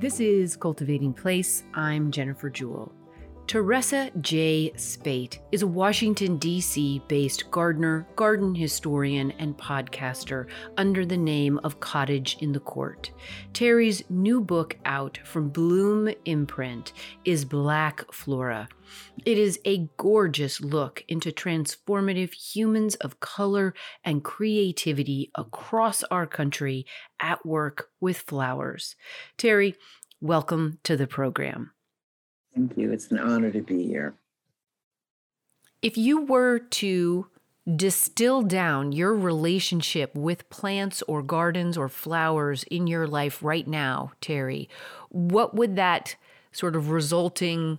This is Cultivating Place. I'm Jennifer Jewell. Teresa J. Speight is a Washington, D.C. based gardener, garden historian, and podcaster under the name of Cottage in the Court. Teri's new book out from Bloom Imprint is Black Flora. It is a gorgeous look into transformative humans of color and creativity across our country at work with flowers. Teri, welcome to the program. Thank you. It's an honor to be here. If you were to distill down your relationship with plants or gardens or flowers in your life right now, Teri, what would that sort of resulting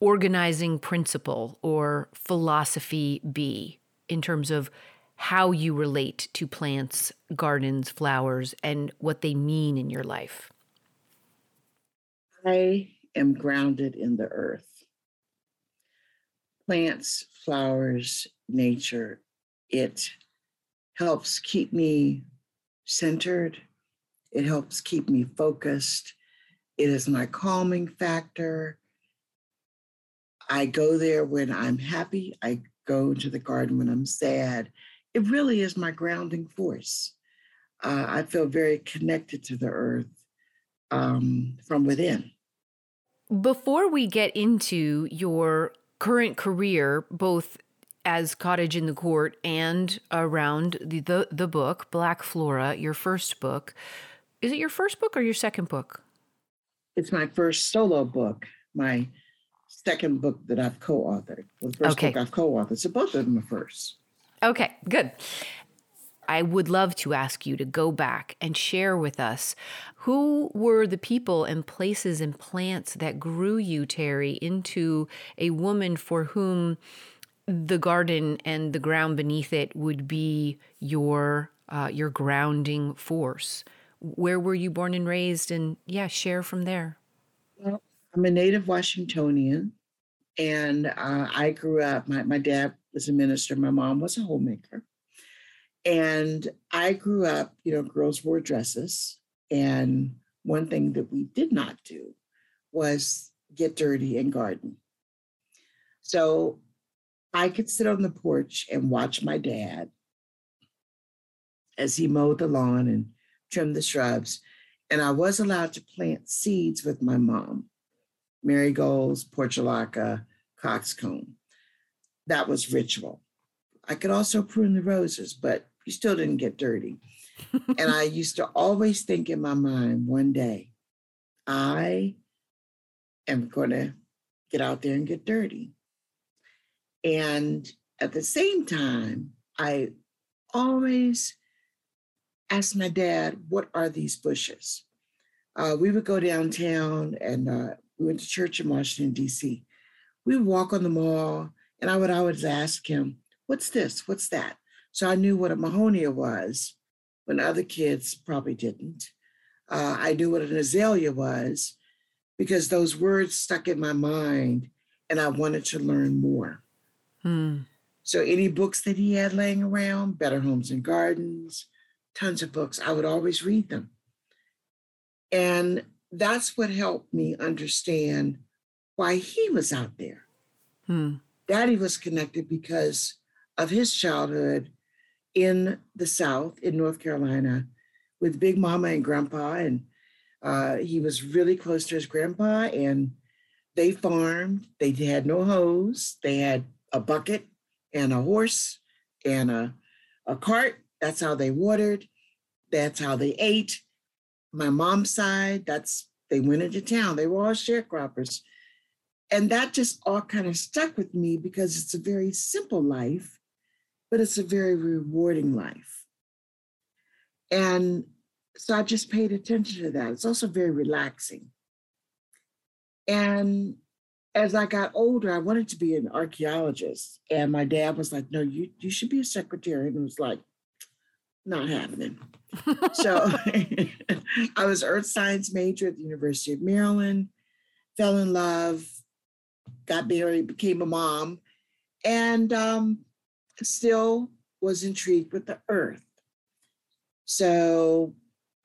organizing principle or philosophy be in terms of how you relate to plants, gardens, flowers, and what they mean in your life? I am grounded in the earth. Plants, flowers, nature, it helps keep me centered. It helps keep me focused. It is my calming factor. I go there when I'm happy. I go to the garden when I'm sad. It really is my grounding force. Uh, I feel very connected to the earth um, from within. Before we get into your current career, both as Cottage in the Court and around the, the, the book, Black Flora, your first book, is it your first book or your second book? It's my first solo book, my second book that I've co authored. Well, the first okay. book I've co authored. So both of them are first. Okay, good. I would love to ask you to go back and share with us who were the people and places and plants that grew you, Teri, into a woman for whom the garden and the ground beneath it would be your uh, your grounding force. Where were you born and raised? And yeah, share from there. Well, I'm a native Washingtonian, and uh, I grew up. My my dad was a minister. My mom was a homemaker. And I grew up, you know, girls wore dresses. And one thing that we did not do was get dirty and garden. So I could sit on the porch and watch my dad as he mowed the lawn and trimmed the shrubs. And I was allowed to plant seeds with my mom marigolds, portulaca, coxcomb. That was ritual. I could also prune the roses, but you still didn't get dirty. and I used to always think in my mind one day, I am going to get out there and get dirty. And at the same time, I always asked my dad, What are these bushes? Uh, we would go downtown and uh, we went to church in Washington, D.C. We would walk on the mall, and I would always ask him, What's this? What's that? So I knew what a Mahonia was when other kids probably didn't. Uh, I knew what an azalea was because those words stuck in my mind and I wanted to learn more. Hmm. So any books that he had laying around, Better Homes and Gardens, tons of books, I would always read them. And that's what helped me understand why he was out there. Hmm. Daddy was connected because of his childhood in the South, in North Carolina, with Big Mama and Grandpa. And uh, he was really close to his grandpa, and they farmed. They had no hose. They had a bucket and a horse and a, a cart. That's how they watered. That's how they ate. My mom's side, that's they went into town. They were all sharecroppers. And that just all kind of stuck with me because it's a very simple life but it's a very rewarding life. And so I just paid attention to that. It's also very relaxing. And as I got older, I wanted to be an archaeologist. And my dad was like, no, you, you should be a secretary. And it was like, not happening. so I was earth science major at the University of Maryland, fell in love, got married, became a mom. And um, still was intrigued with the earth. So,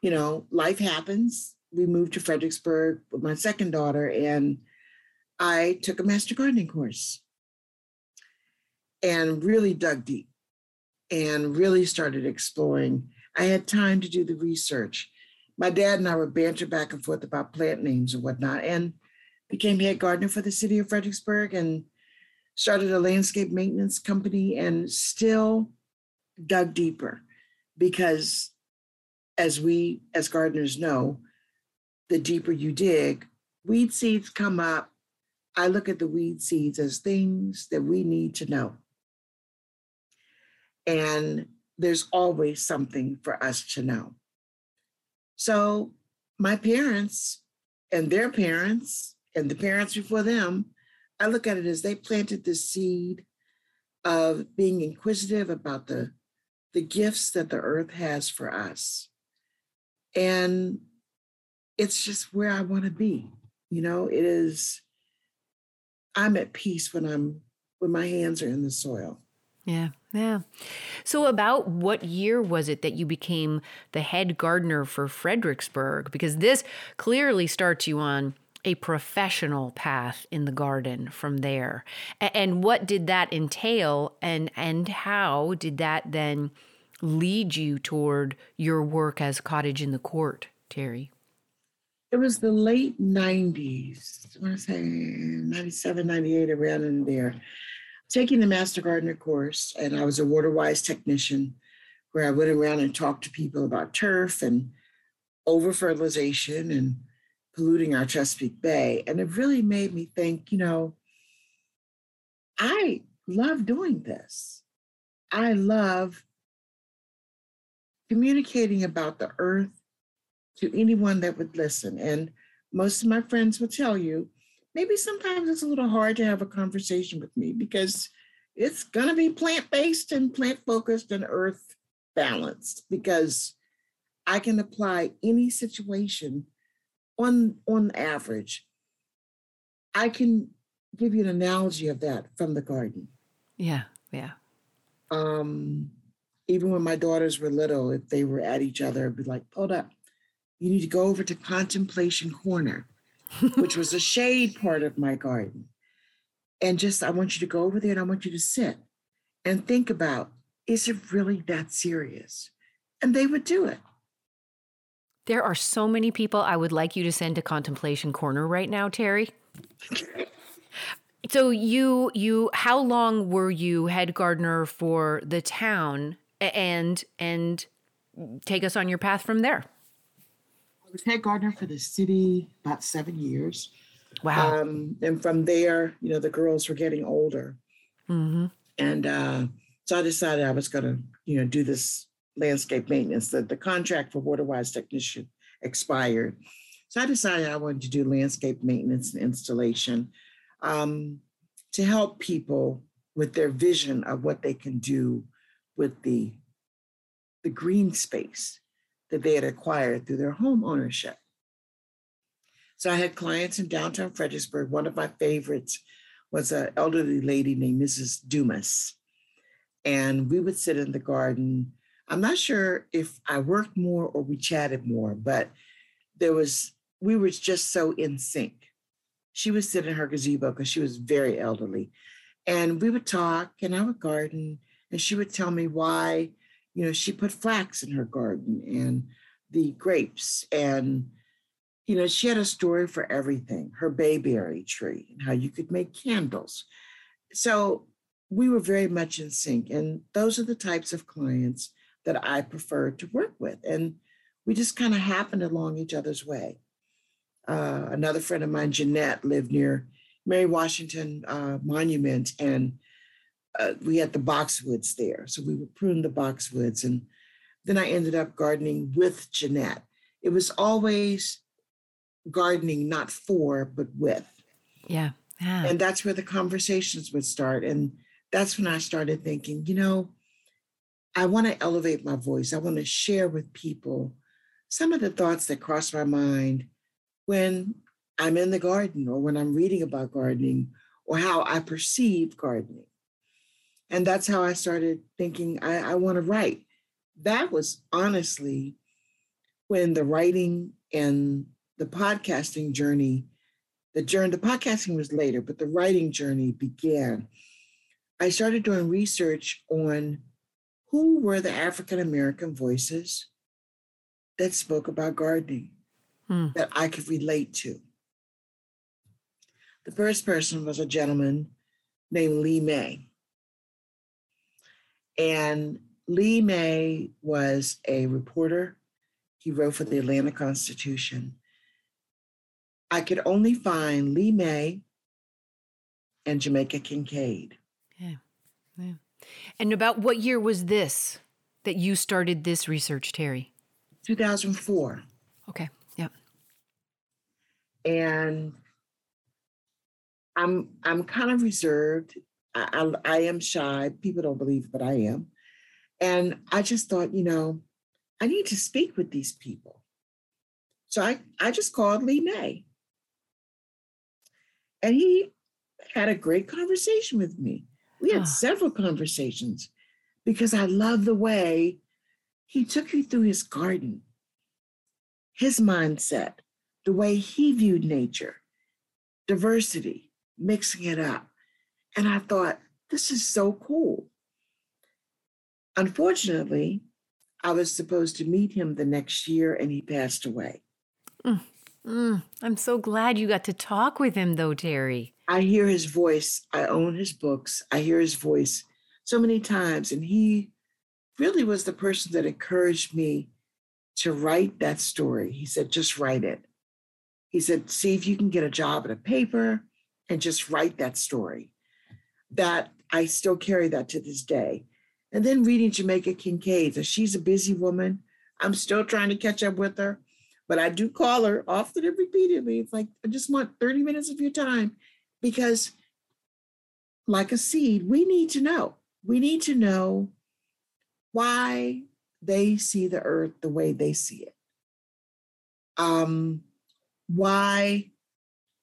you know, life happens. we moved to Fredericksburg with my second daughter, and I took a master gardening course and really dug deep and really started exploring. I had time to do the research. My dad and I would banter back and forth about plant names and whatnot, and became head gardener for the city of Fredericksburg and started a landscape maintenance company and still dug deeper because as we as gardeners know the deeper you dig weed seeds come up. I look at the weed seeds as things that we need to know. And there's always something for us to know. So my parents and their parents and the parents before them i look at it as they planted the seed of being inquisitive about the the gifts that the earth has for us. And it's just where I want to be. You know, it is, I'm at peace when I'm, when my hands are in the soil. Yeah, yeah. So, about what year was it that you became the head gardener for Fredericksburg? Because this clearly starts you on a professional path in the garden from there. And what did that entail and and how did that then lead you toward your work as cottage in the court, Teri? It was the late 90s, I want to say 97, 98, around in there. Taking the Master Gardener course, and I was a water wise technician where I went around and talked to people about turf and over fertilization and polluting our Chesapeake Bay. And it really made me think, you know, I love doing this. I love communicating about the earth to anyone that would listen. And most of my friends will tell you, maybe sometimes it's a little hard to have a conversation with me because it's going to be plant based and plant focused and earth balanced because I can apply any situation on on average, I can give you an analogy of that from the garden. Yeah, yeah. Um, even when my daughters were little, if they were at each other, I'd be like, hold up, you need to go over to contemplation corner, which was a shade part of my garden. And just, I want you to go over there and I want you to sit and think about, is it really that serious? And they would do it. There are so many people I would like you to send to Contemplation Corner right now, Teri. so you you how long were you head gardener for the town and and take us on your path from there? I was head gardener for the city about seven years. Wow. Um, and from there, you know, the girls were getting older. Mm-hmm. And uh, so I decided I was going to, you know, do this landscape maintenance. The, the contract for water-wise technician expired. So I decided I wanted to do landscape maintenance and installation um, to help people with their vision of what they can do with the, the green space that they had acquired through their home ownership. So I had clients in downtown Fredericksburg. One of my favorites was an elderly lady named Mrs. Dumas. And we would sit in the garden I'm not sure if I worked more or we chatted more, but there was, we were just so in sync. She would sit in her gazebo because she was very elderly. And we would talk and I would garden and she would tell me why, you know, she put flax in her garden and the grapes. And, you know, she had a story for everything her bayberry tree and how you could make candles. So we were very much in sync. And those are the types of clients that I prefer to work with. And we just kind of happened along each other's way. Uh, another friend of mine, Jeanette, lived near Mary Washington uh, Monument, and uh, we had the boxwoods there. So we would prune the boxwoods. And then I ended up gardening with Jeanette. It was always gardening, not for, but with. Yeah. yeah. And that's where the conversations would start. And that's when I started thinking, you know, I want to elevate my voice. I want to share with people some of the thoughts that cross my mind when I'm in the garden or when I'm reading about gardening or how I perceive gardening. And that's how I started thinking I, I want to write. That was honestly when the writing and the podcasting journey, the journey, the podcasting was later, but the writing journey began. I started doing research on who were the African American voices that spoke about gardening hmm. that I could relate to. The first person was a gentleman named Lee May. And Lee May was a reporter. He wrote for the Atlanta Constitution. I could only find Lee May and Jamaica Kincaid. Yeah. Yeah. And about what year was this that you started this research, Teri? 2004. Okay. Yeah. And I'm I'm kind of reserved. I, I, I am shy. People don't believe, but I am. And I just thought, you know, I need to speak with these people. So I, I just called Lee May. And he had a great conversation with me. We had oh. several conversations because I love the way he took you through his garden, his mindset, the way he viewed nature, diversity, mixing it up. And I thought, this is so cool. Unfortunately, I was supposed to meet him the next year and he passed away. Mm, mm, I'm so glad you got to talk with him, though, Teri. I hear his voice. I own his books. I hear his voice so many times. And he really was the person that encouraged me to write that story. He said, just write it. He said, see if you can get a job at a paper and just write that story. That I still carry that to this day. And then reading Jamaica Kincaid, she's a busy woman. I'm still trying to catch up with her, but I do call her often and repeatedly. It's like, I just want 30 minutes of your time because, like a seed, we need to know. We need to know why they see the earth the way they see it. Um, why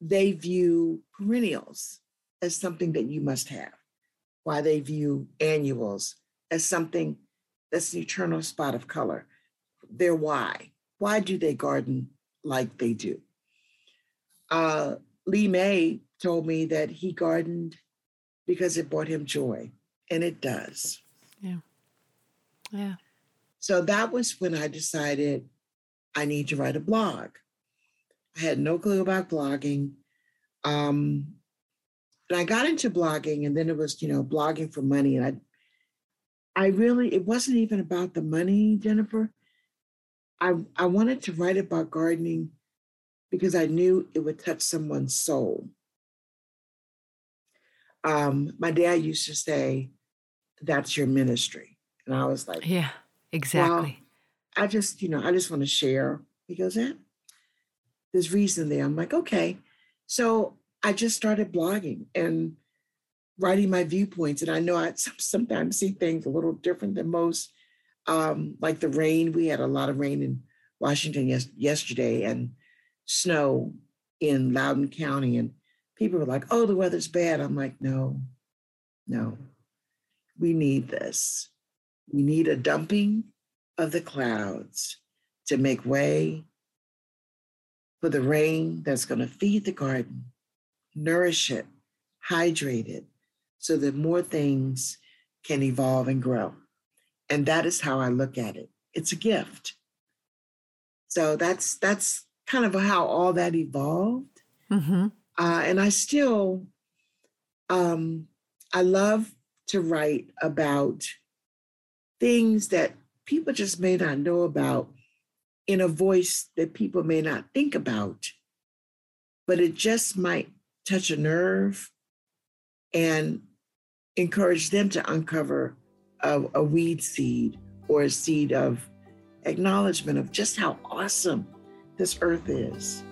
they view perennials as something that you must have, why they view annuals as something that's an eternal spot of color. Their why. Why do they garden like they do? Uh, Lee May told me that he gardened because it brought him joy, and it does. Yeah. Yeah. So that was when I decided I need to write a blog. I had no clue about blogging. Um, and I got into blogging, and then it was, you know, blogging for money. And I, I really, it wasn't even about the money, Jennifer. I, I wanted to write about gardening because I knew it would touch someone's soul. Um, my dad used to say, "That's your ministry," and I was like, "Yeah, exactly." Well, I just, you know, I just want to share. He goes, "Yeah, there's reason there. I'm like, okay. So I just started blogging and writing my viewpoints. And I know I sometimes see things a little different than most. Um, like the rain, we had a lot of rain in Washington yes, yesterday and snow in Loudoun County. And people were like, oh, the weather's bad. I'm like, no, no, we need this. We need a dumping of the clouds to make way for the rain that's going to feed the garden, nourish it, hydrate it, so that more things can evolve and grow. And that is how I look at it. It's a gift. So that's that's kind of how all that evolved. Mm-hmm. Uh, and I still, um, I love to write about things that people just may not know about in a voice that people may not think about, but it just might touch a nerve and encourage them to uncover a, a weed seed or a seed of acknowledgement of just how awesome this earth is.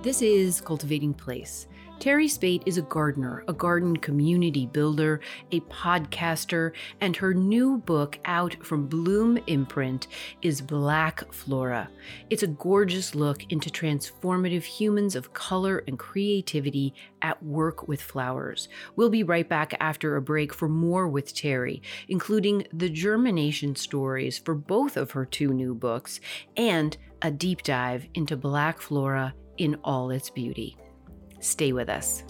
This is Cultivating Place Teri Speight is a gardener, a garden community builder, a podcaster, and her new book out from Bloom Imprint is Black Flora. It's a gorgeous look into transformative humans of color and creativity at work with flowers. We'll be right back after a break for more with Teri, including the germination stories for both of her two new books and a deep dive into Black Flora in all its beauty. Stay with us.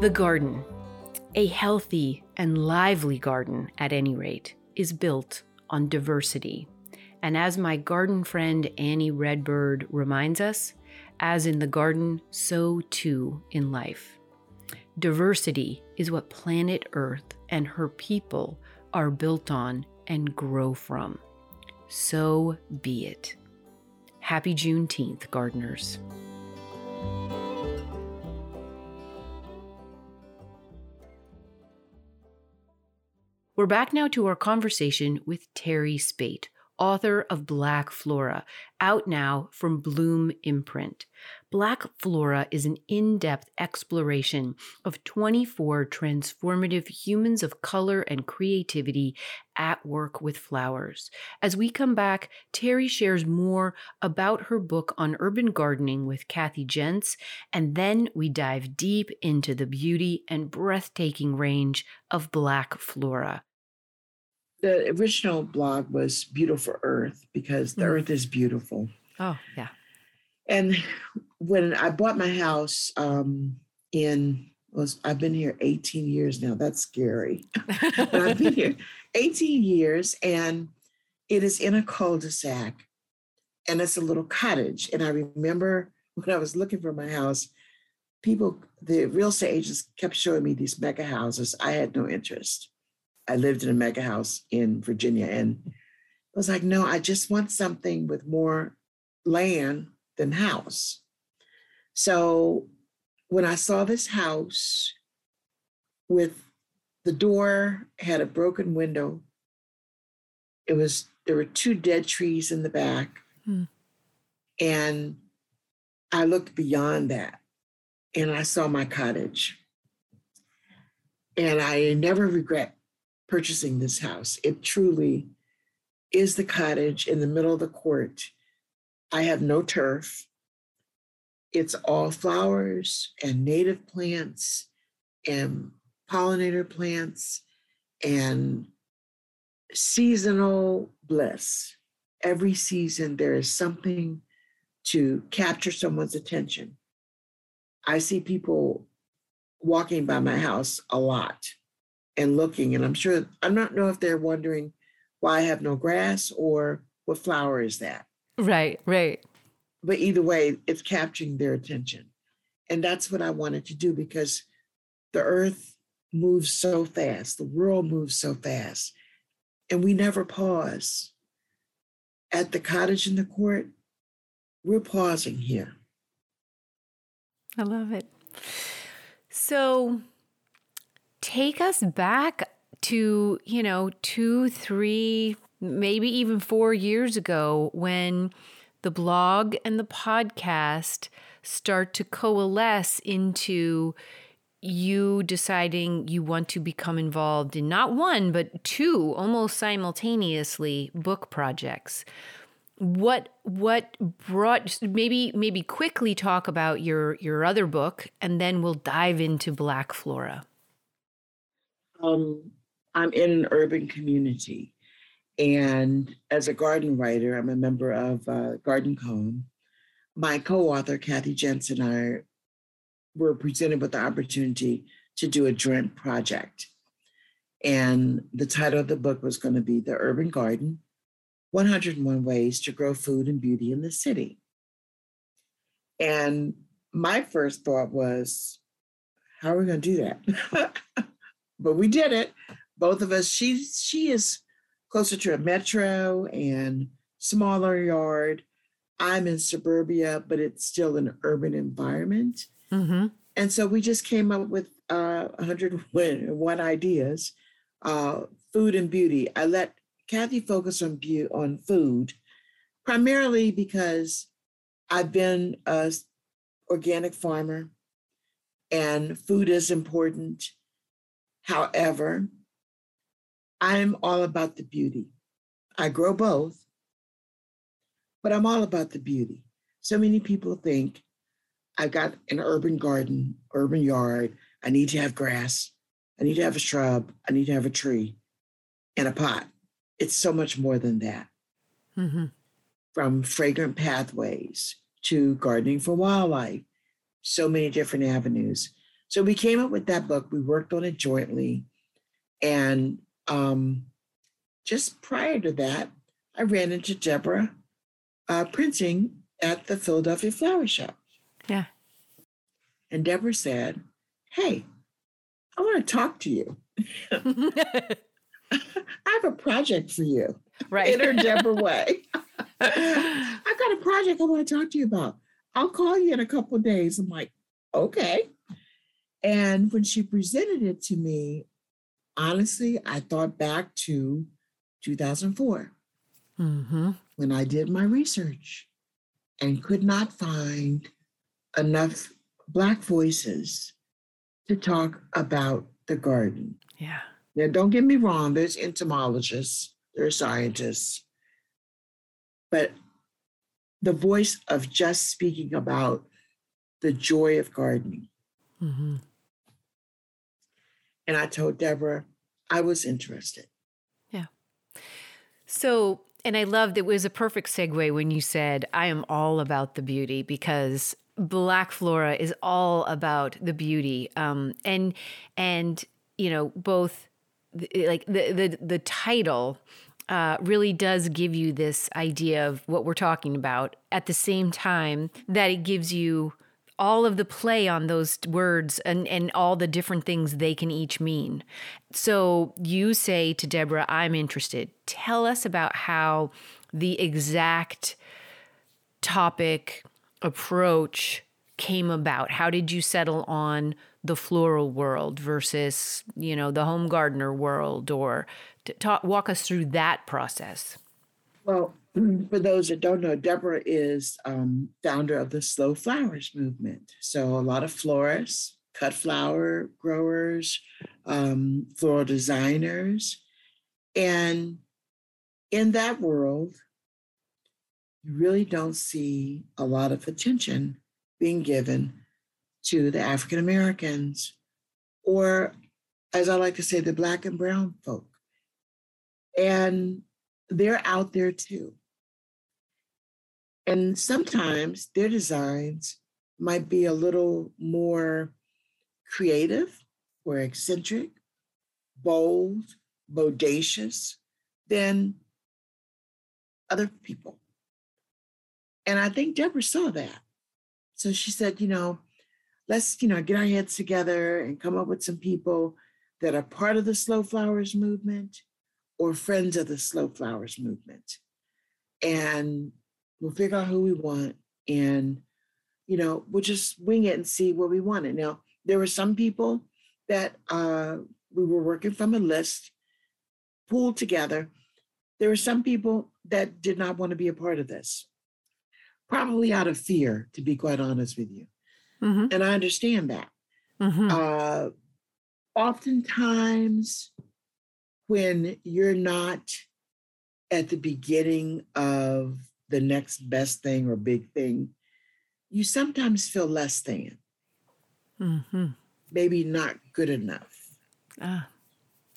The garden, a healthy and lively garden at any rate, is built on diversity. And as my garden friend Annie Redbird reminds us, as in the garden, so too in life. Diversity is what planet Earth and her people are built on and grow from. So be it. Happy Juneteenth, gardeners. We're back now to our conversation with Teri Speight, author of Black Flora, out now from Bloom Imprint. Black Flora is an in depth exploration of 24 transformative humans of color and creativity at work with flowers. As we come back, Teri shares more about her book on urban gardening with Kathy Jentz, and then we dive deep into the beauty and breathtaking range of Black Flora the original blog was Beautiful Earth because the mm. earth is beautiful. Oh, yeah. And when I bought my house um, in was I've been here 18 years now. That's scary. but I've been here 18 years and it is in a cul-de-sac and it's a little cottage. And I remember when I was looking for my house, people, the real estate agents kept showing me these mega houses. I had no interest. I lived in a mega house in Virginia and I was like, no, I just want something with more land than house. So when I saw this house with the door had a broken window, it was there were two dead trees in the back. Hmm. And I looked beyond that and I saw my cottage. And I never regret purchasing this house. It truly is the cottage in the middle of the court. I have no turf. It's all flowers and native plants and pollinator plants and seasonal bliss. Every season, there is something to capture someone's attention. I see people walking by my house a lot and looking. And I'm sure, I'm not know if they're wondering why I have no grass or what flower is that. Right, right. But either way, it's capturing their attention. And that's what I wanted to do because the earth moves so fast, the world moves so fast, and we never pause. At the cottage in the court, we're pausing here. I love it. So, take us back to, you know, two, three, maybe even four years ago when the blog and the podcast start to coalesce into you deciding you want to become involved in not one but two almost simultaneously book projects. What what brought maybe maybe quickly talk about your your other book and then we'll dive into black flora um, I'm in an urban community. And as a garden writer, I'm a member of uh, GardenComm. My co author, Kathy Jentz, and I were presented with the opportunity to do a joint project. And the title of the book was going to be The Urban Garden 101 Ways to Grow Food and Beauty in the City. And my first thought was, how are we going to do that? but we did it. Both of us. She she is closer to a metro and smaller yard. I'm in suburbia, but it's still an urban environment. Mm-hmm. And so we just came up with uh, 101 ideas. Uh, food and beauty. I let Kathy focus on beauty on food. primarily because I've been a organic farmer and food is important. However, I'm all about the beauty. I grow both, but I'm all about the beauty. So many people think I've got an urban garden, urban yard. I need to have grass. I need to have a shrub. I need to have a tree and a pot. It's so much more than that. Mm-hmm. From fragrant pathways to gardening for wildlife, so many different avenues. So we came up with that book. We worked on it jointly. And um, just prior to that, I ran into Deborah uh, Prinzing at the Philadelphia Flower Show. Yeah. And Deborah said, Hey, I want to talk to you. I have a project for you. Right. In her Deborah way. I've got a project I want to talk to you about. I'll call you in a couple of days. I'm like, okay. And when she presented it to me, honestly, I thought back to 2004 mm-hmm. when I did my research and could not find enough Black voices to talk about the garden. Yeah. Now, don't get me wrong, there's entomologists, there's scientists, but the voice of just speaking about the joy of gardening. Mm-hmm. And I told Deborah I was interested. Yeah. So, and I loved it was a perfect segue when you said, I am all about the beauty because Black Flora is all about the beauty. Um, and, and, you know, both like the, the, the title uh, really does give you this idea of what we're talking about at the same time that it gives you all of the play on those words and, and all the different things they can each mean. So you say to Deborah, I'm interested. Tell us about how the exact topic approach came about. How did you settle on the floral world versus, you know, the home gardener world or talk, walk us through that process? Well, for those that don't know, Deborah is um, founder of the Slow Flowers movement. So a lot of florists, cut flower growers, um, floral designers. And in that world, you really don't see a lot of attention being given to the African Americans, or as I like to say, the Black and Brown folk. And they're out there too. And sometimes their designs might be a little more creative or eccentric, bold, bodacious than other people. And I think Deborah saw that. So she said, you know, let's, you know, get our heads together and come up with some people that are part of the Slow Flowers movement or friends of the Slow Flowers movement. And We'll figure out who we want and, you know, we'll just wing it and see what we wanted. Now, there were some people that uh, we were working from a list pulled together. There were some people that did not want to be a part of this, probably out of fear, to be quite honest with you. Mm-hmm. And I understand that. Mm-hmm. Uh, oftentimes, when you're not at the beginning of the next best thing or big thing, you sometimes feel less than. Mm-hmm. Maybe not good enough. Ah,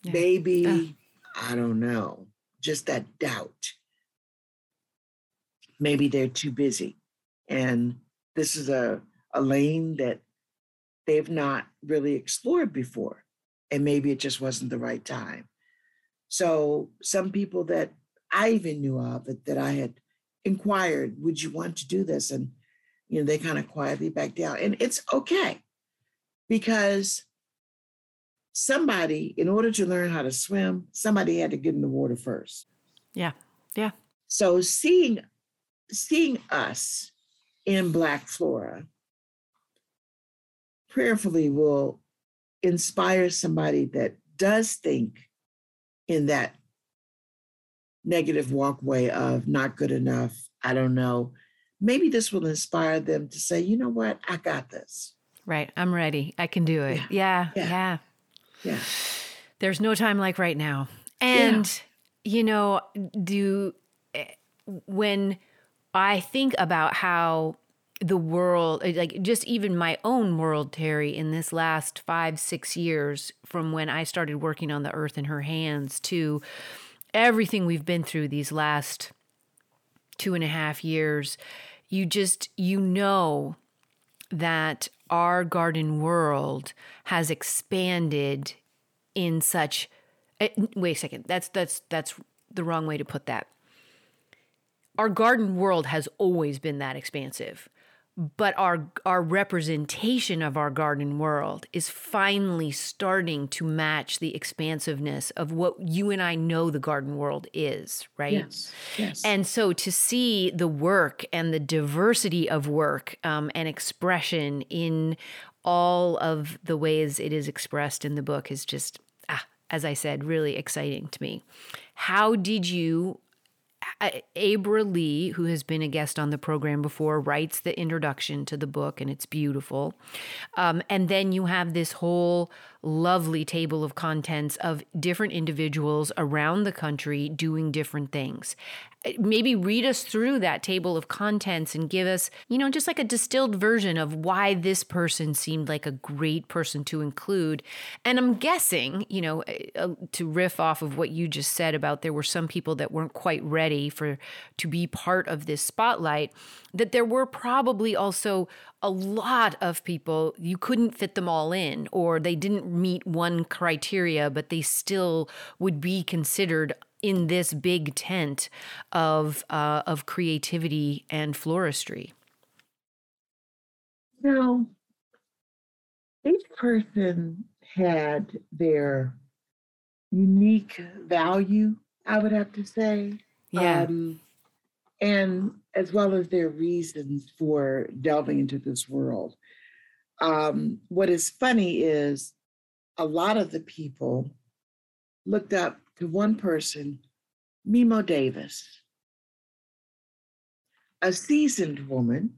yeah. Maybe, ah. I don't know, just that doubt. Maybe they're too busy. And this is a, a lane that they've not really explored before. And maybe it just wasn't the right time. So some people that I even knew of that, that I had inquired, would you want to do this? And, you know, they kind of quietly backed down. And it's okay because somebody, in order to learn how to swim, somebody had to get in the water first. Yeah. Yeah. So seeing seeing us in Black Flora prayerfully will inspire somebody that does think in that negative walkway of not good enough. I don't know. Maybe this will inspire them to say, you know what, I got this. Right. I'm ready. I can do it. Yeah. Yeah. Yeah. Yeah. There's no time like right now. And, you know, do eh, when I think about how the world, eh, like just even my own world, Teri, in this last five, six years from when I started working on the earth in her hands to everything we've been through these last two and a half years, you just, you know that our garden world has expanded in such uh, wait a second that's that's that's the wrong way to put that. Our garden world has always been that expansive but our our representation of our garden world is finally starting to match the expansiveness of what you and I know the garden world is, right? Yes. Yes. And so to see the work and the diversity of work um, and expression in all of the ways it is expressed in the book is just, ah, as I said, really exciting to me. How did you Abra Lee, who has been a guest on the program before, writes the introduction to the book, and it's beautiful. Um, and then you have this whole lovely table of contents of different individuals around the country doing different things. Uh, maybe read us through that table of contents and give us, you know, just like a distilled version of why this person seemed like a great person to include. And I'm guessing, you know, uh, uh to riff off of what you just said about there were some people that weren't quite ready for to be part of this spotlight, that there were probably also a lot of people, you couldn't fit them all in, or they didn't meet one criteria, but they still would be considered in this big tent of uh, of creativity and floristry. No, each person had their unique value. I would have to say. Yeah. Um, and as well as their reasons for delving into this world. Um, what is funny is a lot of the people looked up to one person, Mimo Davis, a seasoned woman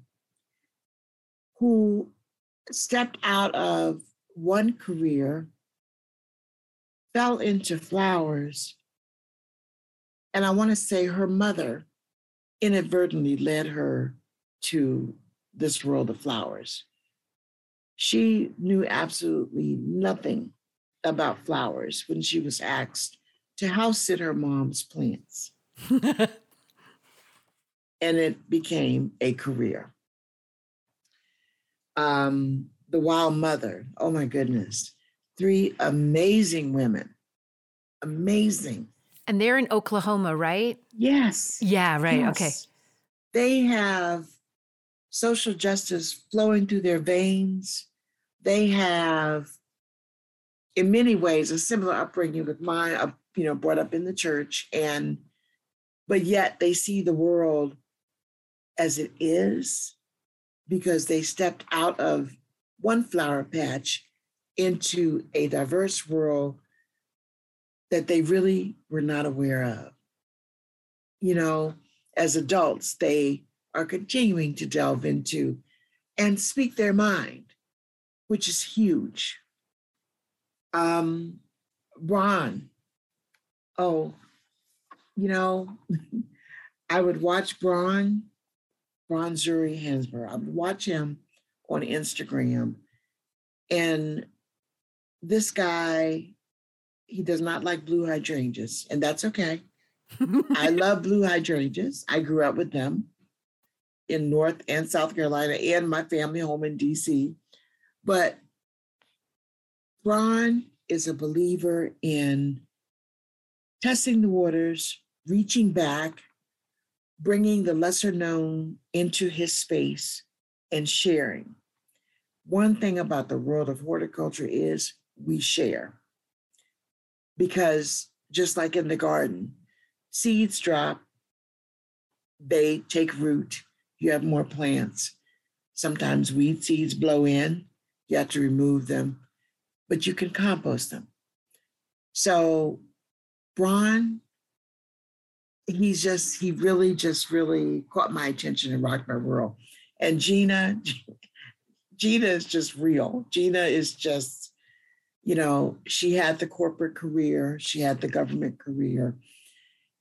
who stepped out of one career, fell into flowers, and I want to say her mother inadvertently led her to this world of flowers. She knew absolutely nothing about flowers when she was asked to house sit her mom's plants. and it became a career. Um, the Wild Mother, oh my goodness, three amazing women, amazing and they're in Oklahoma, right? Yes. Yeah, right. Yes. Okay. They have social justice flowing through their veins. They have, in many ways, a similar upbringing with mine, uh, you know, brought up in the church. And, but yet they see the world as it is because they stepped out of one flower patch into a diverse world that they really were not aware of. You know, as adults, they are continuing to delve into and speak their mind, which is huge. Um, Ron, oh, you know, I would watch Braun, Braun Zuri Hansberg. I would watch him on Instagram. And this guy he does not like blue hydrangeas, and that's okay. I love blue hydrangeas. I grew up with them in North and South Carolina and my family home in DC. But Ron is a believer in testing the waters, reaching back, bringing the lesser known into his space, and sharing. One thing about the world of horticulture is we share because just like in the garden, seeds drop, they take root, you have more plants. Sometimes weed seeds blow in, you have to remove them, but you can compost them. So, Braun he's just he really just really caught my attention in Rock My World. And Gina, Gina is just real. Gina is just, you know, she had the corporate career, she had the government career,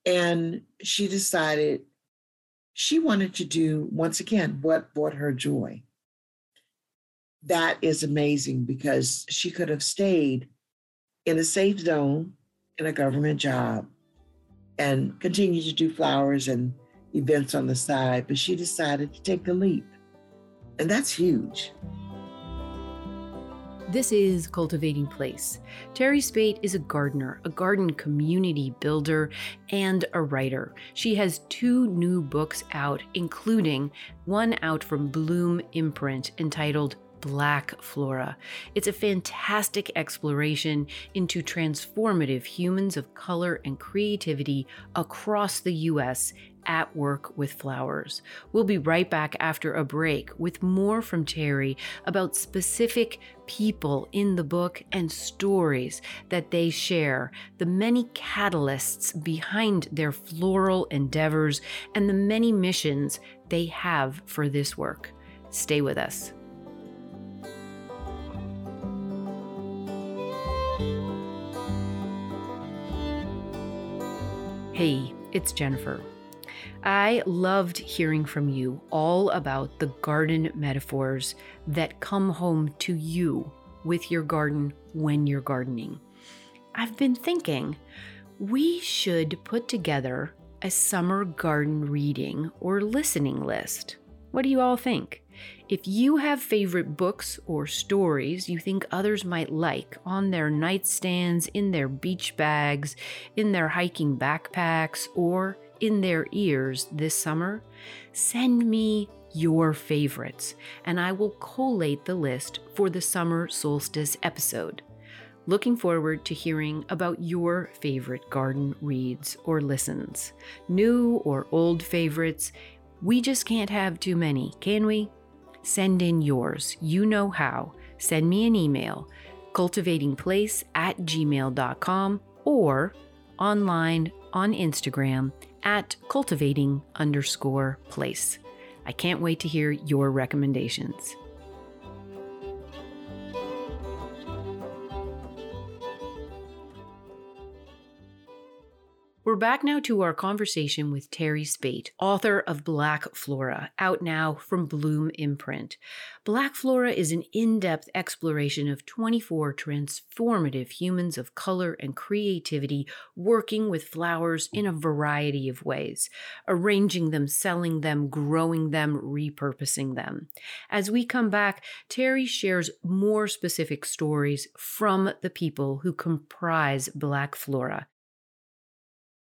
and she decided she wanted to do once again what brought her joy. That is amazing because she could have stayed in a safe zone in a government job and continued to do flowers and events on the side, but she decided to take the leap. And that's huge. This is Cultivating Place. Teri Speight is a gardener, a garden community builder, and a writer. She has two new books out, including one out from Bloom Imprint entitled Black Flora. It's a fantastic exploration into transformative humans of color and creativity across the U.S. at work with flowers. We'll be right back after a break with more from Teri about specific people in the book and stories that they share, the many catalysts behind their floral endeavors, and the many missions they have for this work. Stay with us. Hey, it's Jennifer. I loved hearing from you all about the garden metaphors that come home to you with your garden when you're gardening. I've been thinking we should put together a summer garden reading or listening list. What do you all think? If you have favorite books or stories you think others might like on their nightstands, in their beach bags, in their hiking backpacks, or in their ears this summer, send me your favorites and I will collate the list for the summer solstice episode. Looking forward to hearing about your favorite garden reads or listens. New or old favorites, we just can't have too many, can we? Send in yours. You know how. Send me an email, cultivatingplace at gmail.com or online on Instagram at cultivating underscore place. I can't wait to hear your recommendations. We're back now to our conversation with Teri Speight, author of Black Flora, out now from Bloom Imprint. Black Flora is an in depth exploration of 24 transformative humans of color and creativity working with flowers in a variety of ways, arranging them, selling them, growing them, repurposing them. As we come back, Teri shares more specific stories from the people who comprise Black Flora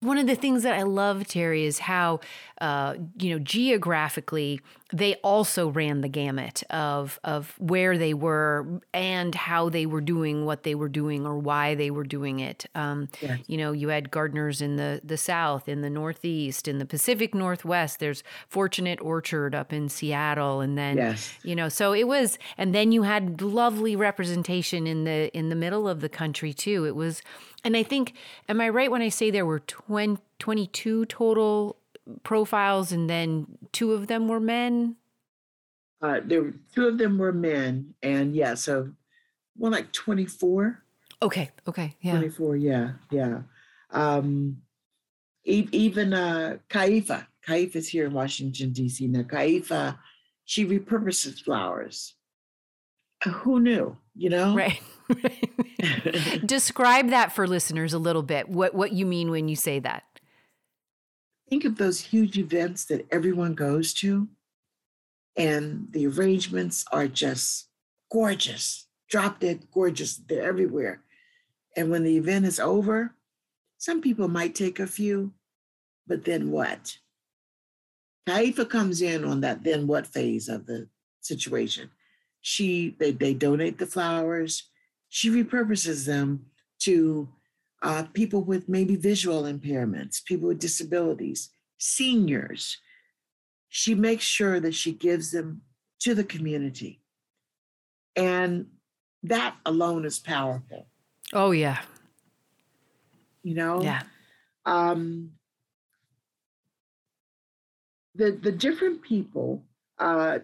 one of the things that I love, Teri, is how, uh, you know, geographically, they also ran the gamut of, of where they were and how they were doing what they were doing or why they were doing it. Um, yes. You know, you had gardeners in the, the South, in the Northeast, in the Pacific Northwest. There's Fortunate Orchard up in Seattle. And then, yes. you know, so it was, and then you had lovely representation in the, in the middle of the country too. It was, and I think, am I right when I say there were 20, 22 total profiles and then two of them were men? Uh, there were two of them were men, and yeah, so one like 24. Okay, okay, yeah. 24, yeah, yeah. Um, e- even uh, Kaifa, Kaifa is here in Washington, D.C. Now, Kaifa, she repurposes flowers. Who knew, you know? Right. Describe that for listeners a little bit. What what you mean when you say that? Think of those huge events that everyone goes to, and the arrangements are just gorgeous, drop dead gorgeous. They're everywhere. And when the event is over, some people might take a few, but then what? Kaifa comes in on that then what phase of the situation. She they, they donate the flowers she repurposes them to uh, people with maybe visual impairments, people with disabilities, seniors. She makes sure that she gives them to the community. And that alone is powerful. Oh, yeah. You know? Yeah. Um, the the different people. Uh,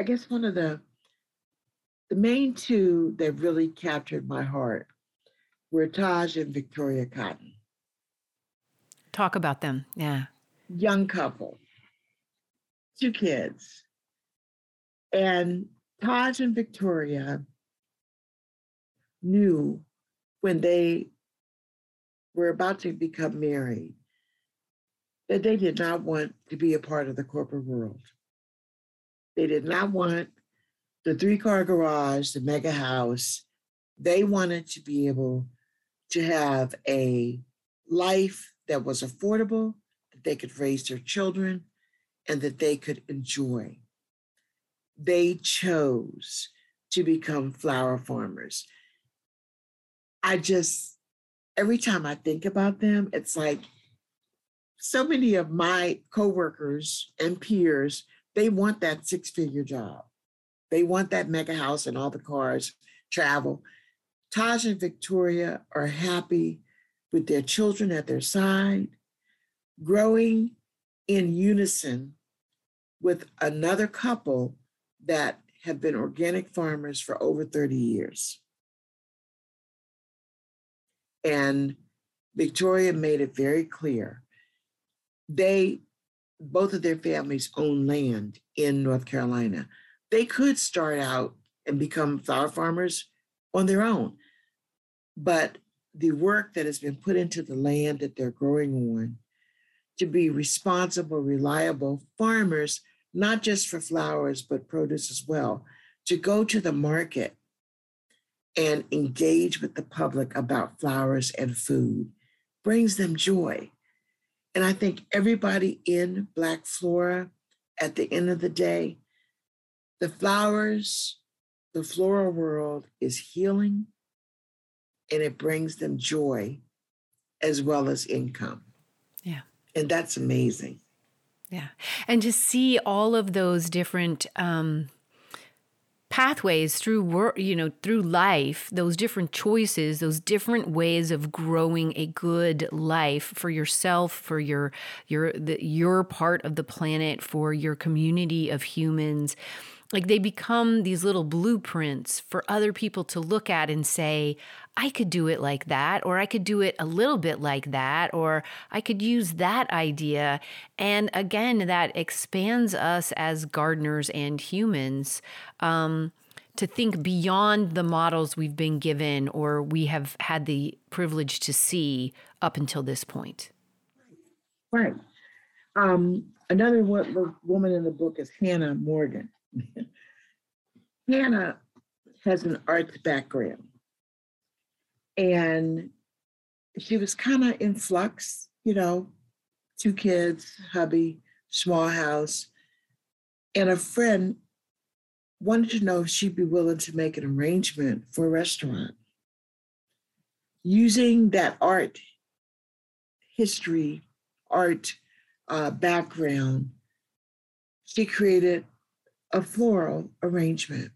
I guess one of the the main two that really captured my heart were Taj and Victoria Cotton. Talk about them. Yeah. Young couple, two kids. And Taj and Victoria knew when they were about to become married that they did not want to be a part of the corporate world. They did not want the three car garage, the mega house. They wanted to be able to have a life that was affordable, that they could raise their children, and that they could enjoy. They chose to become flower farmers. I just, every time I think about them, it's like so many of my coworkers and peers, they want that six figure job. They want that mega house and all the cars, travel. Taj and Victoria are happy with their children at their side, growing in unison with another couple that have been organic farmers for over 30 years. And Victoria made it very clear. They, both of their families own land in North Carolina. They could start out and become flower farmers on their own. But the work that has been put into the land that they're growing on to be responsible, reliable farmers, not just for flowers, but produce as well, to go to the market and engage with the public about flowers and food brings them joy. And I think everybody in Black Flora, at the end of the day, the flowers, the floral world is healing and it brings them joy as well as income. Yeah. And that's amazing. Yeah. And to see all of those different um, pathways through work, you know, through life, those different choices, those different ways of growing a good life for yourself, for your your the, your part of the planet, for your community of humans. Like they become these little blueprints for other people to look at and say, I could do it like that, or I could do it a little bit like that, or I could use that idea. And again, that expands us as gardeners and humans. Um, to think beyond the models we've been given or we have had the privilege to see up until this point. Right. Um, another woman in the book is Hannah Morgan. Hannah has an arts background and she was kind of in flux, you know, two kids, hubby, small house. And a friend wanted to know if she'd be willing to make an arrangement for a restaurant. Using that art history, art uh, background, she created a floral arrangement.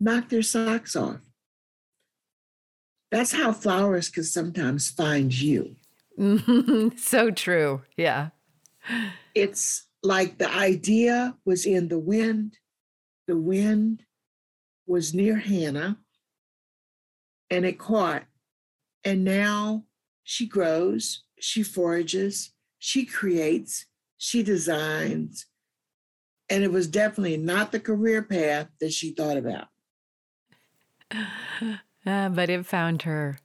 Knock their socks off. That's how flowers can sometimes find you. Mm-hmm. so true. Yeah. It's like the idea was in the wind, the wind was near Hannah and it caught. And now she grows, she forages, she creates, she designs. And it was definitely not the career path that she thought about. Uh, but it found her.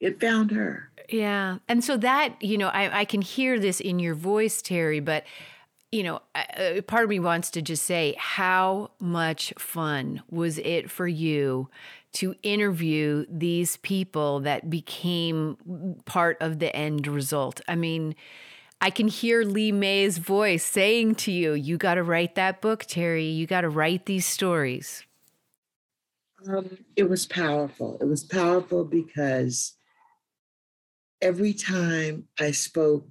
It found her. Yeah. And so that, you know, I, I can hear this in your voice, Teri, but you know, uh, part of me wants to just say, how much fun was it for you to interview these people that became part of the end result? I mean, I can hear Lee May's voice saying to you, you got to write that book, Teri. You got to write these stories. Um, it was powerful. It was powerful because every time I spoke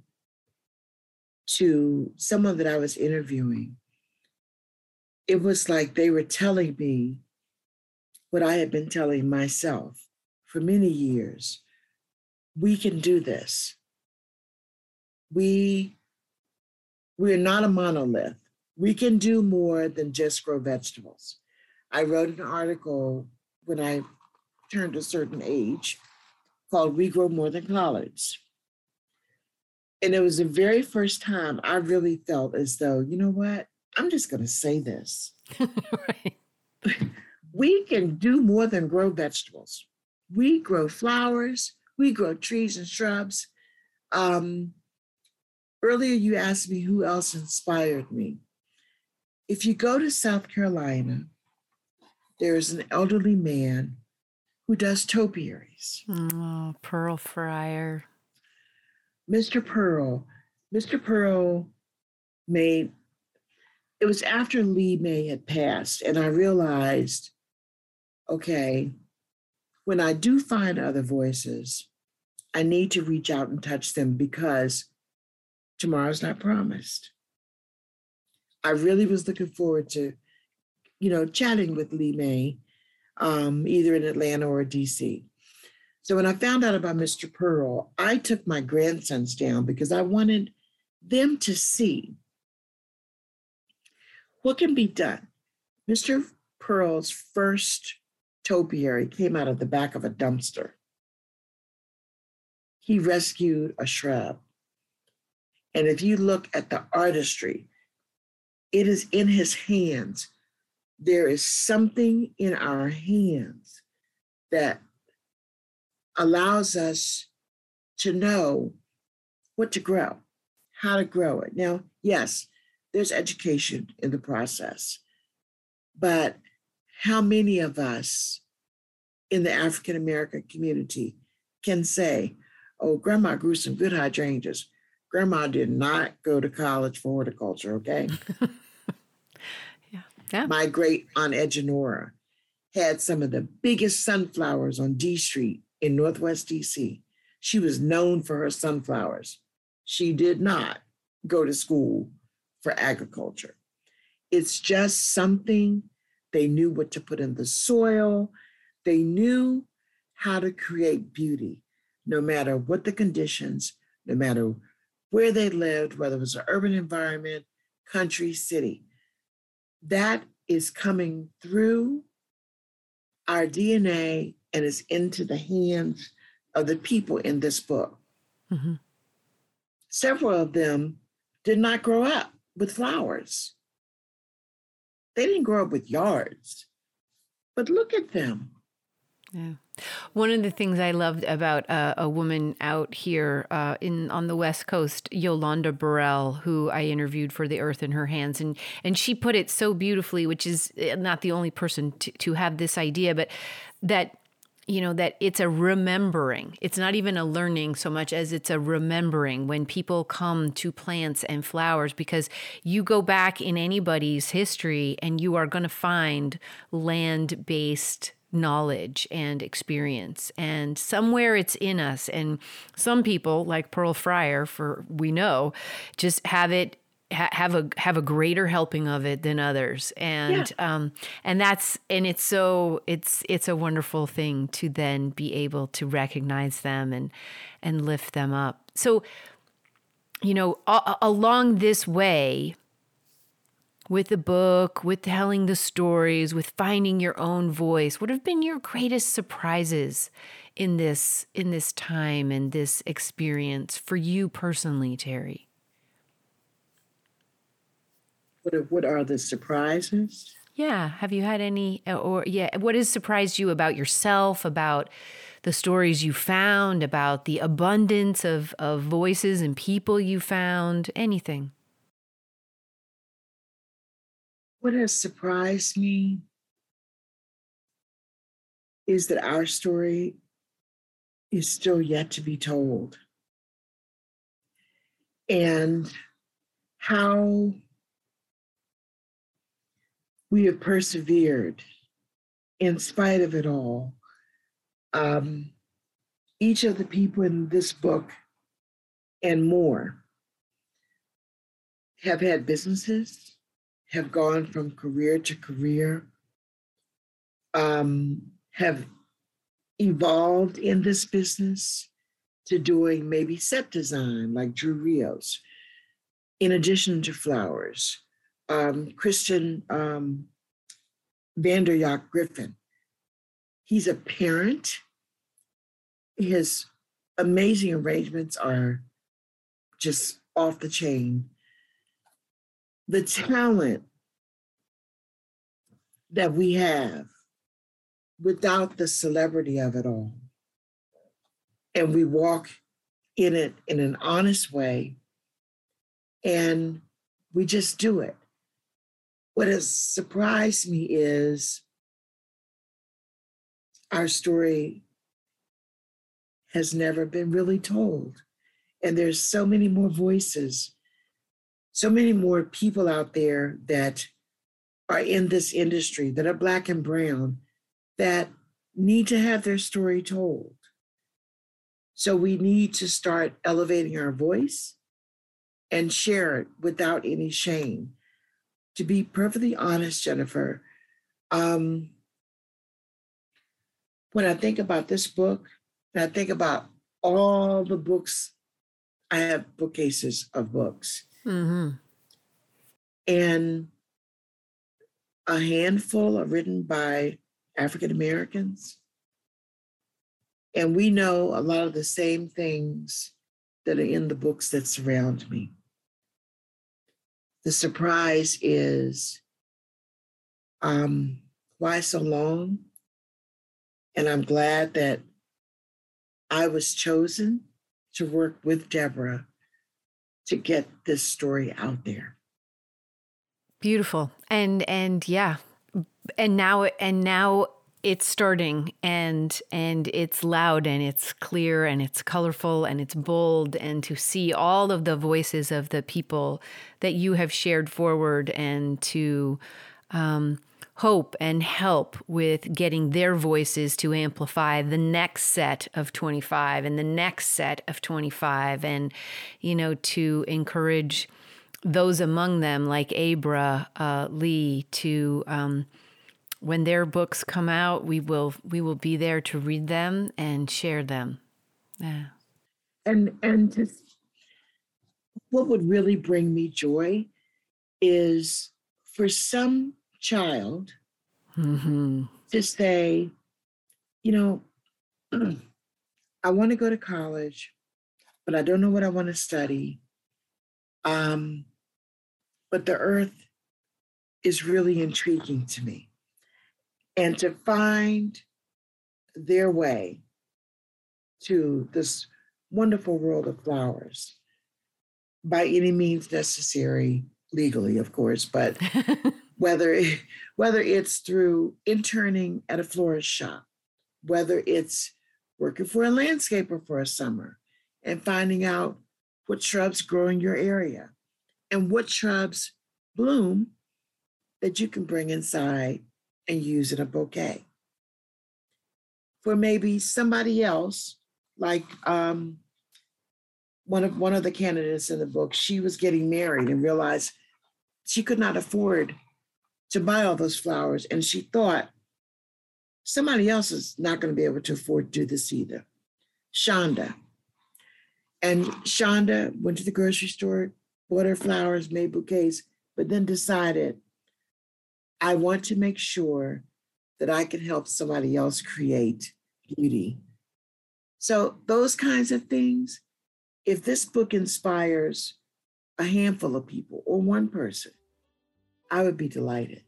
to someone that I was interviewing, it was like they were telling me what I had been telling myself for many years. We can do this. We we're not a monolith. We can do more than just grow vegetables. I wrote an article when I turned a certain age called We Grow More Than Collards. And it was the very first time I really felt as though, you know what? I'm just going to say this. right. We can do more than grow vegetables. We grow flowers, we grow trees and shrubs. Um, earlier, you asked me who else inspired me. If you go to South Carolina, there is an elderly man who does topiaries. Oh, Pearl Fryar. Mr. Pearl, Mr. Pearl made, it was after Lee May had passed, and I realized, okay, when I do find other voices, I need to reach out and touch them because tomorrow's not promised. I really was looking forward to, you know, chatting with Lee May, um, either in Atlanta or DC. So when I found out about Mr. Pearl, I took my grandsons down because I wanted them to see what can be done. Mr. Pearl's first topiary came out of the back of a dumpster. He rescued a shrub. And if you look at the artistry, it is in his hands. There is something in our hands that allows us to know what to grow, how to grow it. Now, yes, there's education in the process, but how many of us in the African American community can say, oh, grandma grew some good hydrangeas. Grandma did not go to college for horticulture, okay? yeah. yeah. My great aunt Edgenora had some of the biggest sunflowers on D Street in Northwest DC. She was known for her sunflowers. She did not go to school for agriculture. It's just something they knew what to put in the soil. They knew how to create beauty, no matter what the conditions, no matter where they lived, whether it was an urban environment, country, city. That is coming through our DNA and is into the hands of the people in this book. Mm-hmm. Several of them did not grow up with flowers. They didn't grow up with yards. But look at them. Yeah. One of the things I loved about uh, a woman out here uh, in on the West Coast, Yolanda Burrell, who I interviewed for The Earth in Her Hands, and and she put it so beautifully, which is eh, not the only person to, to have this idea, but that you know that it's a remembering. It's not even a learning so much as it's a remembering when people come to plants and flowers because you go back in anybody's history and you are going to find land based knowledge and experience. And somewhere it's in us. And some people like Pearl Fryar for we know just have it ha- have a have a greater helping of it than others. And yeah. um and that's and it's so it's it's a wonderful thing to then be able to recognize them and and lift them up. So you know a- along this way with the book, with telling the stories, with finding your own voice? What have been your greatest surprises in this in this time and this experience for you personally, Teri? What are, what are the surprises? Yeah. Have you had any, or yeah, what has surprised you about yourself, about the stories you found, about the abundance of, of voices and people you found? Anything? What has surprised me is that our story is still yet to be told. And how we have persevered in spite of it all. Um, each of the people in this book and more have had businesses, have gone from career to career, um, have evolved in this business to doing maybe set design like Drew Rios, in addition to flowers, um, Christian um, Vanderjagt Griffin. He's a parent. His amazing arrangements are just off the chain. The talent that we have without the celebrity of it all. And we walk in it in an honest way and we just do it. What has surprised me is our story has never been really told. And there's so many more voices, so many more people out there that are in this industry that are Black and Brown that need to have their story told. So we need to start elevating our voice and share it without any shame. To be perfectly honest, Jennifer, um, when I think about this book, and I think about all the books, I have bookcases of books. Mm-hmm. And a handful are written by African Americans. And we know a lot of the same things that are in the books that surround me. The surprise is um, why so long? And I'm glad that I was chosen to work with Deborah to get this story out there. Beautiful. And and yeah. And now and now it's starting and and it's loud and it's clear and it's colorful and it's bold and to see all of the voices of the people that you have shared forward and to um, hope and help with getting their voices to amplify the next set of 25 and the next set of 25 and you know to encourage those among them like abra uh, lee to um, when their books come out, we will we will be there to read them and share them. Yeah. And and to, what would really bring me joy is for some child mm-hmm. to say, you know, I want to go to college, but I don't know what I want to study. Um, but the earth is really intriguing to me and to find their way to this wonderful world of flowers by any means necessary legally of course but whether whether it's through interning at a florist shop whether it's working for a landscaper for a summer and finding out what shrubs grow in your area and what shrubs bloom that you can bring inside and use in a bouquet. For maybe somebody else, like um, one of one of the candidates in the book, she was getting married and realized she could not afford to buy all those flowers, and she thought somebody else is not going to be able to afford to do this either. Shonda. And Shonda went to the grocery store, bought her flowers, made bouquets, but then decided I want to make sure that I can help somebody else create beauty. So, those kinds of things, if this book inspires a handful of people or one person, I would be delighted.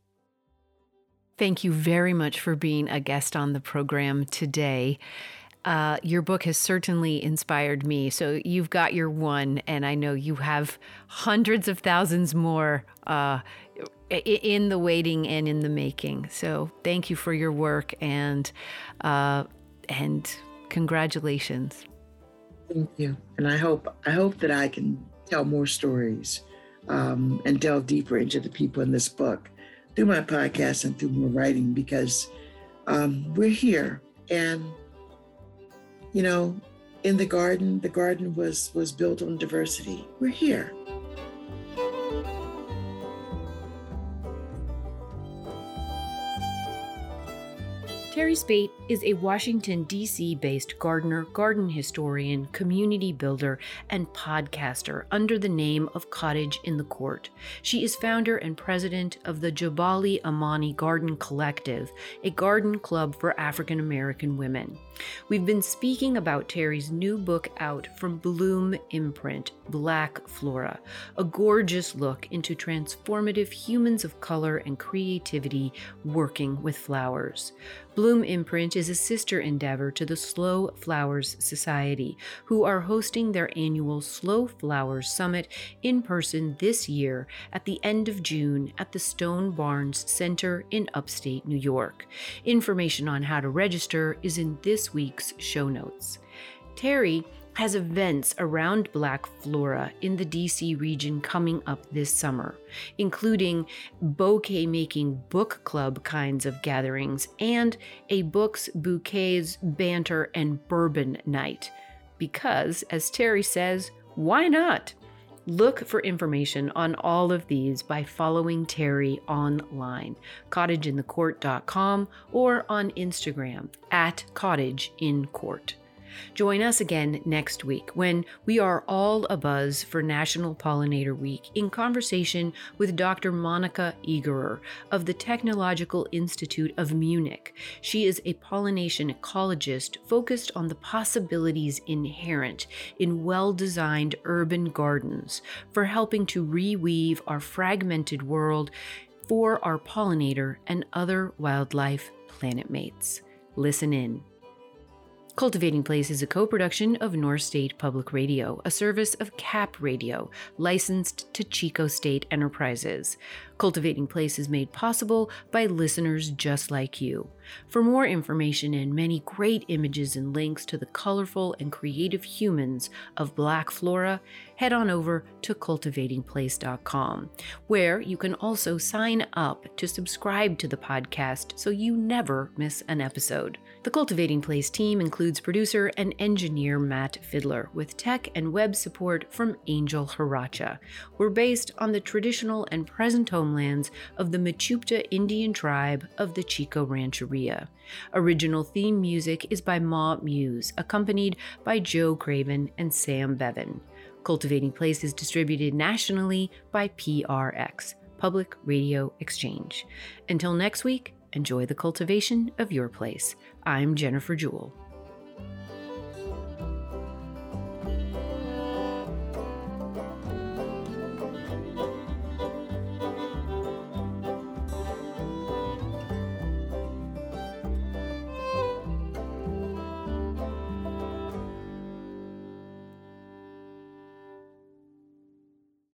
Thank you very much for being a guest on the program today. Uh, your book has certainly inspired me. So you've got your one, and I know you have hundreds of thousands more uh, in the waiting and in the making. So thank you for your work and uh, and congratulations. Thank you, and I hope I hope that I can tell more stories um, and delve deeper into the people in this book through my podcast and through more writing because um, we're here. And you know in the garden the garden was was built on diversity. We're here Teri Speight is a Washington, D.C. based gardener, garden historian, community builder, and podcaster under the name of Cottage in the Court. She is founder and president of the Jabali Amani Garden Collective, a garden club for African American women. We've been speaking about Teri's new book out from Bloom Imprint, Black Flora, a gorgeous look into transformative humans of color and creativity working with flowers. Bloom Imprint is a sister endeavor to the Slow Flowers Society, who are hosting their annual Slow Flowers Summit in person this year at the end of June at the Stone Barns Center in upstate New York. Information on how to register is in this week's show notes. Teri has events around Black Flora in the DC region coming up this summer, including bouquet making book club kinds of gatherings and a books, bouquets, banter, and bourbon night. Because, as Teri says, why not? Look for information on all of these by following Teri online, cottageinthecourt.com, or on Instagram at cottageincourt. Join us again next week when we are all abuzz for National Pollinator Week in conversation with Dr. Monika Egerer of the Technological Institute of Munich. She is a pollination ecologist focused on the possibilities inherent in well designed urban gardens for helping to reweave our fragmented world for our pollinator and other wildlife planet mates. Listen in. Cultivating Place is a co production of North State Public Radio, a service of CAP Radio, licensed to Chico State Enterprises. Cultivating Place is made possible by listeners just like you. For more information and many great images and links to the colorful and creative humans of Black Flora, head on over to cultivatingplace.com, where you can also sign up to subscribe to the podcast so you never miss an episode. The Cultivating Place team includes producer and engineer Matt Fiddler, with tech and web support from Angel Haracha. We're based on the traditional and present homelands of the Mechoopda Indian tribe of the Chico Rancheria. Original theme music is by Ma Muse, accompanied by Joe Craven and Sam Bevan. Cultivating Place is distributed nationally by PRX, Public Radio Exchange. Until next week, enjoy the cultivation of your place. I'm Jennifer Jewell.